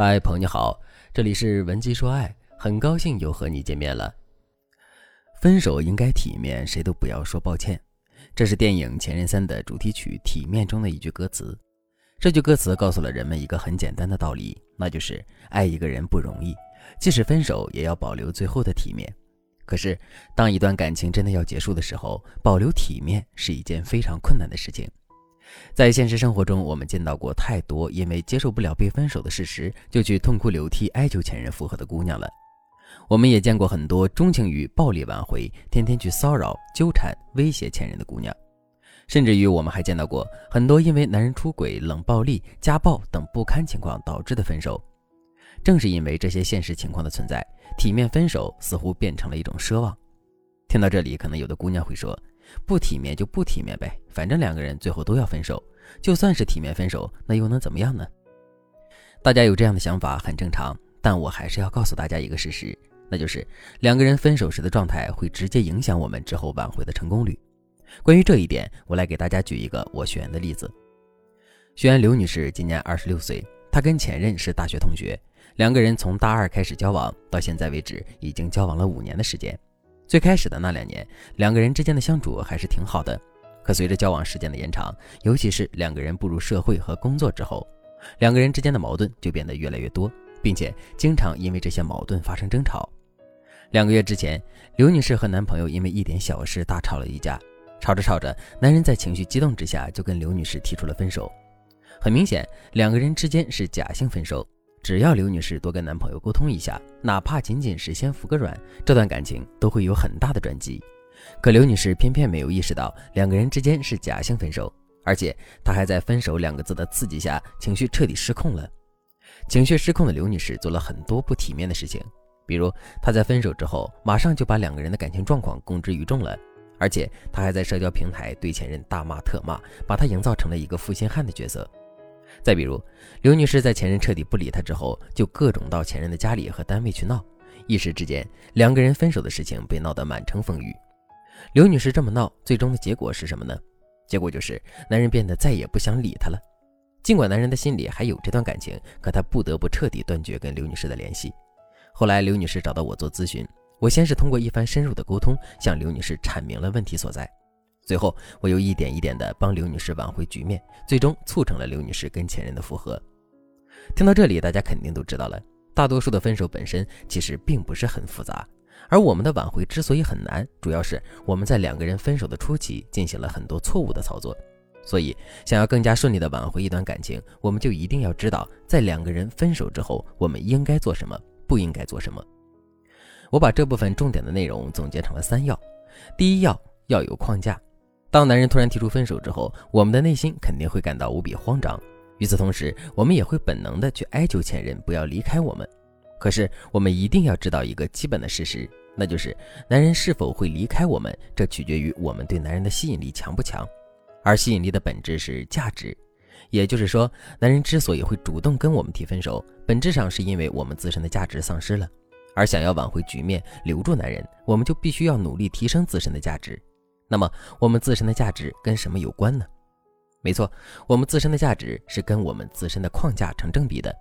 嗨，朋友你好，这里是文姬说爱，很高兴又和你见面了。分手应该体面，谁都不要说抱歉。这是电影《前任三》的主题曲《体面》中的一句歌词。这句歌词告诉了人们一个很简单的道理，那就是爱一个人不容易，即使分手也要保留最后的体面。可是，当一段感情真的要结束的时候，保留体面是一件非常困难的事情。在现实生活中，我们见到过太多因为接受不了被分手的事实，就去痛哭流涕哀求前任复合的姑娘了。我们也见过很多钟情于暴力挽回，天天去骚扰、纠缠、威胁前任的姑娘。甚至于，我们还见到过很多因为男人出轨、冷暴力、家暴等不堪情况导致的分手。正是因为这些现实情况的存在，体面分手似乎变成了一种奢望。听到这里，可能有的姑娘会说。不体面就不体面呗，反正两个人最后都要分手，就算是体面分手，那又能怎么样呢？大家有这样的想法很正常，但我还是要告诉大家一个事实，那就是两个人分手时的状态会直接影响我们之后挽回的成功率。关于这一点，我来给大家举一个我学员的例子。学员刘女士今年二十六岁，她跟前任是大学同学，两个人从大二开始交往，到现在为止已经交往了五年的时间。最开始的那两年，两个人之间的相处还是挺好的。可随着交往时间的延长，尤其是两个人步入社会和工作之后，两个人之间的矛盾就变得越来越多，并且经常因为这些矛盾发生争吵。两个月之前，刘女士和男朋友因为一点小事大吵了一架，吵着吵着，男人在情绪激动之下就跟刘女士提出了分手。很明显，两个人之间是假性分手。只要刘女士多跟男朋友沟通一下，哪怕仅仅是先服个软，这段感情都会有很大的转机。可刘女士偏偏没有意识到两个人之间是假性分手，而且她还在“分手”两个字的刺激下，情绪彻底失控了。情绪失控的刘女士做了很多不体面的事情，比如她在分手之后，马上就把两个人的感情状况公之于众了，而且她还在社交平台对前任大骂特骂，把他营造成了一个负心汉的角色。再比如，刘女士在前任彻底不理她之后，就各种到前任的家里和单位去闹，一时之间，两个人分手的事情被闹得满城风雨。刘女士这么闹，最终的结果是什么呢？结果就是男人变得再也不想理她了。尽管男人的心里还有这段感情，可他不得不彻底断绝跟刘女士的联系。后来，刘女士找到我做咨询，我先是通过一番深入的沟通，向刘女士阐明了问题所在。最后，我又一点一点地帮刘女士挽回局面，最终促成了刘女士跟前任的复合。听到这里，大家肯定都知道了，大多数的分手本身其实并不是很复杂，而我们的挽回之所以很难，主要是我们在两个人分手的初期进行了很多错误的操作。所以，想要更加顺利地挽回一段感情，我们就一定要知道，在两个人分手之后，我们应该做什么，不应该做什么。我把这部分重点的内容总结成了三要：第一要，要有框架。当男人突然提出分手之后，我们的内心肯定会感到无比慌张。与此同时，我们也会本能的去哀求前任不要离开我们。可是，我们一定要知道一个基本的事实，那就是男人是否会离开我们，这取决于我们对男人的吸引力强不强。而吸引力的本质是价值，也就是说，男人之所以会主动跟我们提分手，本质上是因为我们自身的价值丧失了。而想要挽回局面，留住男人，我们就必须要努力提升自身的价值。那么，我们自身的价值跟什么有关呢？没错，我们自身的价值是跟我们自身的框架成正比的。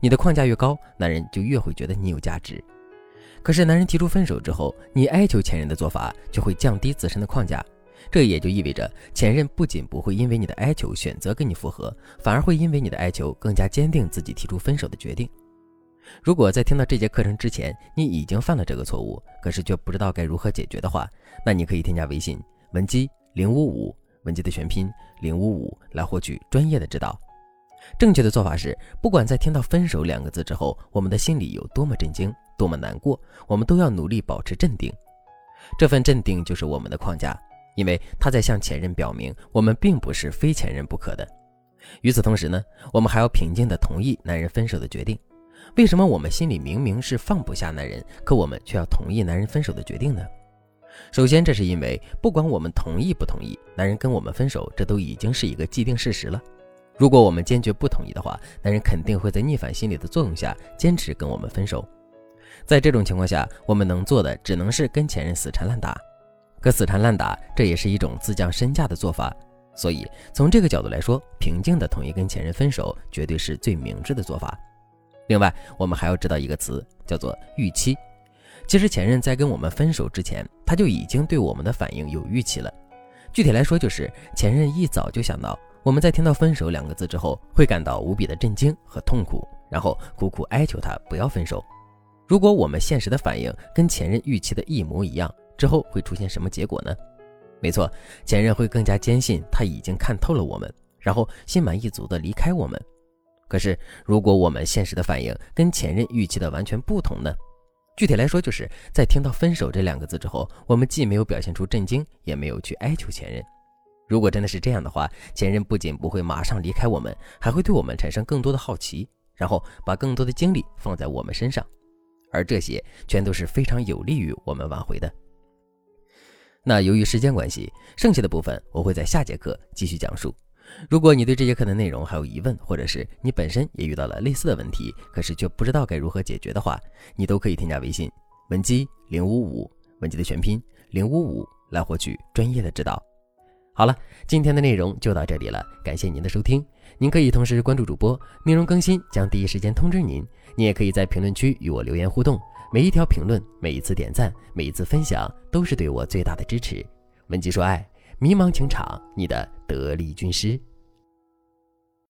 你的框架越高，男人就越会觉得你有价值。可是，男人提出分手之后，你哀求前任的做法就会降低自身的框架。这也就意味着，前任不仅不会因为你的哀求选择跟你复合，反而会因为你的哀求更加坚定自己提出分手的决定。如果在听到这节课程之前，你已经犯了这个错误，可是却不知道该如何解决的话，那你可以添加微信文姬零五五，文姬的全拼零五五，来获取专业的指导。正确的做法是，不管在听到“分手”两个字之后，我们的心里有多么震惊、多么难过，我们都要努力保持镇定。这份镇定就是我们的框架，因为他在向前任表明，我们并不是非前任不可的。与此同时呢，我们还要平静地同意男人分手的决定。为什么我们心里明明是放不下男人，可我们却要同意男人分手的决定呢？首先，这是因为不管我们同意不同意，男人跟我们分手，这都已经是一个既定事实了。如果我们坚决不同意的话，男人肯定会在逆反心理的作用下坚持跟我们分手。在这种情况下，我们能做的只能是跟前任死缠烂打。可死缠烂打，这也是一种自降身价的做法。所以，从这个角度来说，平静的同意跟前任分手，绝对是最明智的做法。另外，我们还要知道一个词，叫做预期。其实前任在跟我们分手之前，他就已经对我们的反应有预期了。具体来说，就是前任一早就想到我们在听到“分手”两个字之后，会感到无比的震惊和痛苦，然后苦苦哀求他不要分手。如果我们现实的反应跟前任预期的一模一样，之后会出现什么结果呢？没错，前任会更加坚信他已经看透了我们，然后心满意足的离开我们。可是，如果我们现实的反应跟前任预期的完全不同呢？具体来说，就是在听到“分手”这两个字之后，我们既没有表现出震惊，也没有去哀求前任。如果真的是这样的话，前任不仅不会马上离开我们，还会对我们产生更多的好奇，然后把更多的精力放在我们身上，而这些全都是非常有利于我们挽回的。那由于时间关系，剩下的部分我会在下节课继续讲述。如果你对这节课的内容还有疑问，或者是你本身也遇到了类似的问题，可是却不知道该如何解决的话，你都可以添加微信文姬零五五，文姬的全拼零五五，来获取专业的指导。好了，今天的内容就到这里了，感谢您的收听。您可以同时关注主播，内容更新将第一时间通知您。您也可以在评论区与我留言互动，每一条评论、每一次点赞、每一次分享，都是对我最大的支持。文姬说爱。迷茫情场，你的得力军师。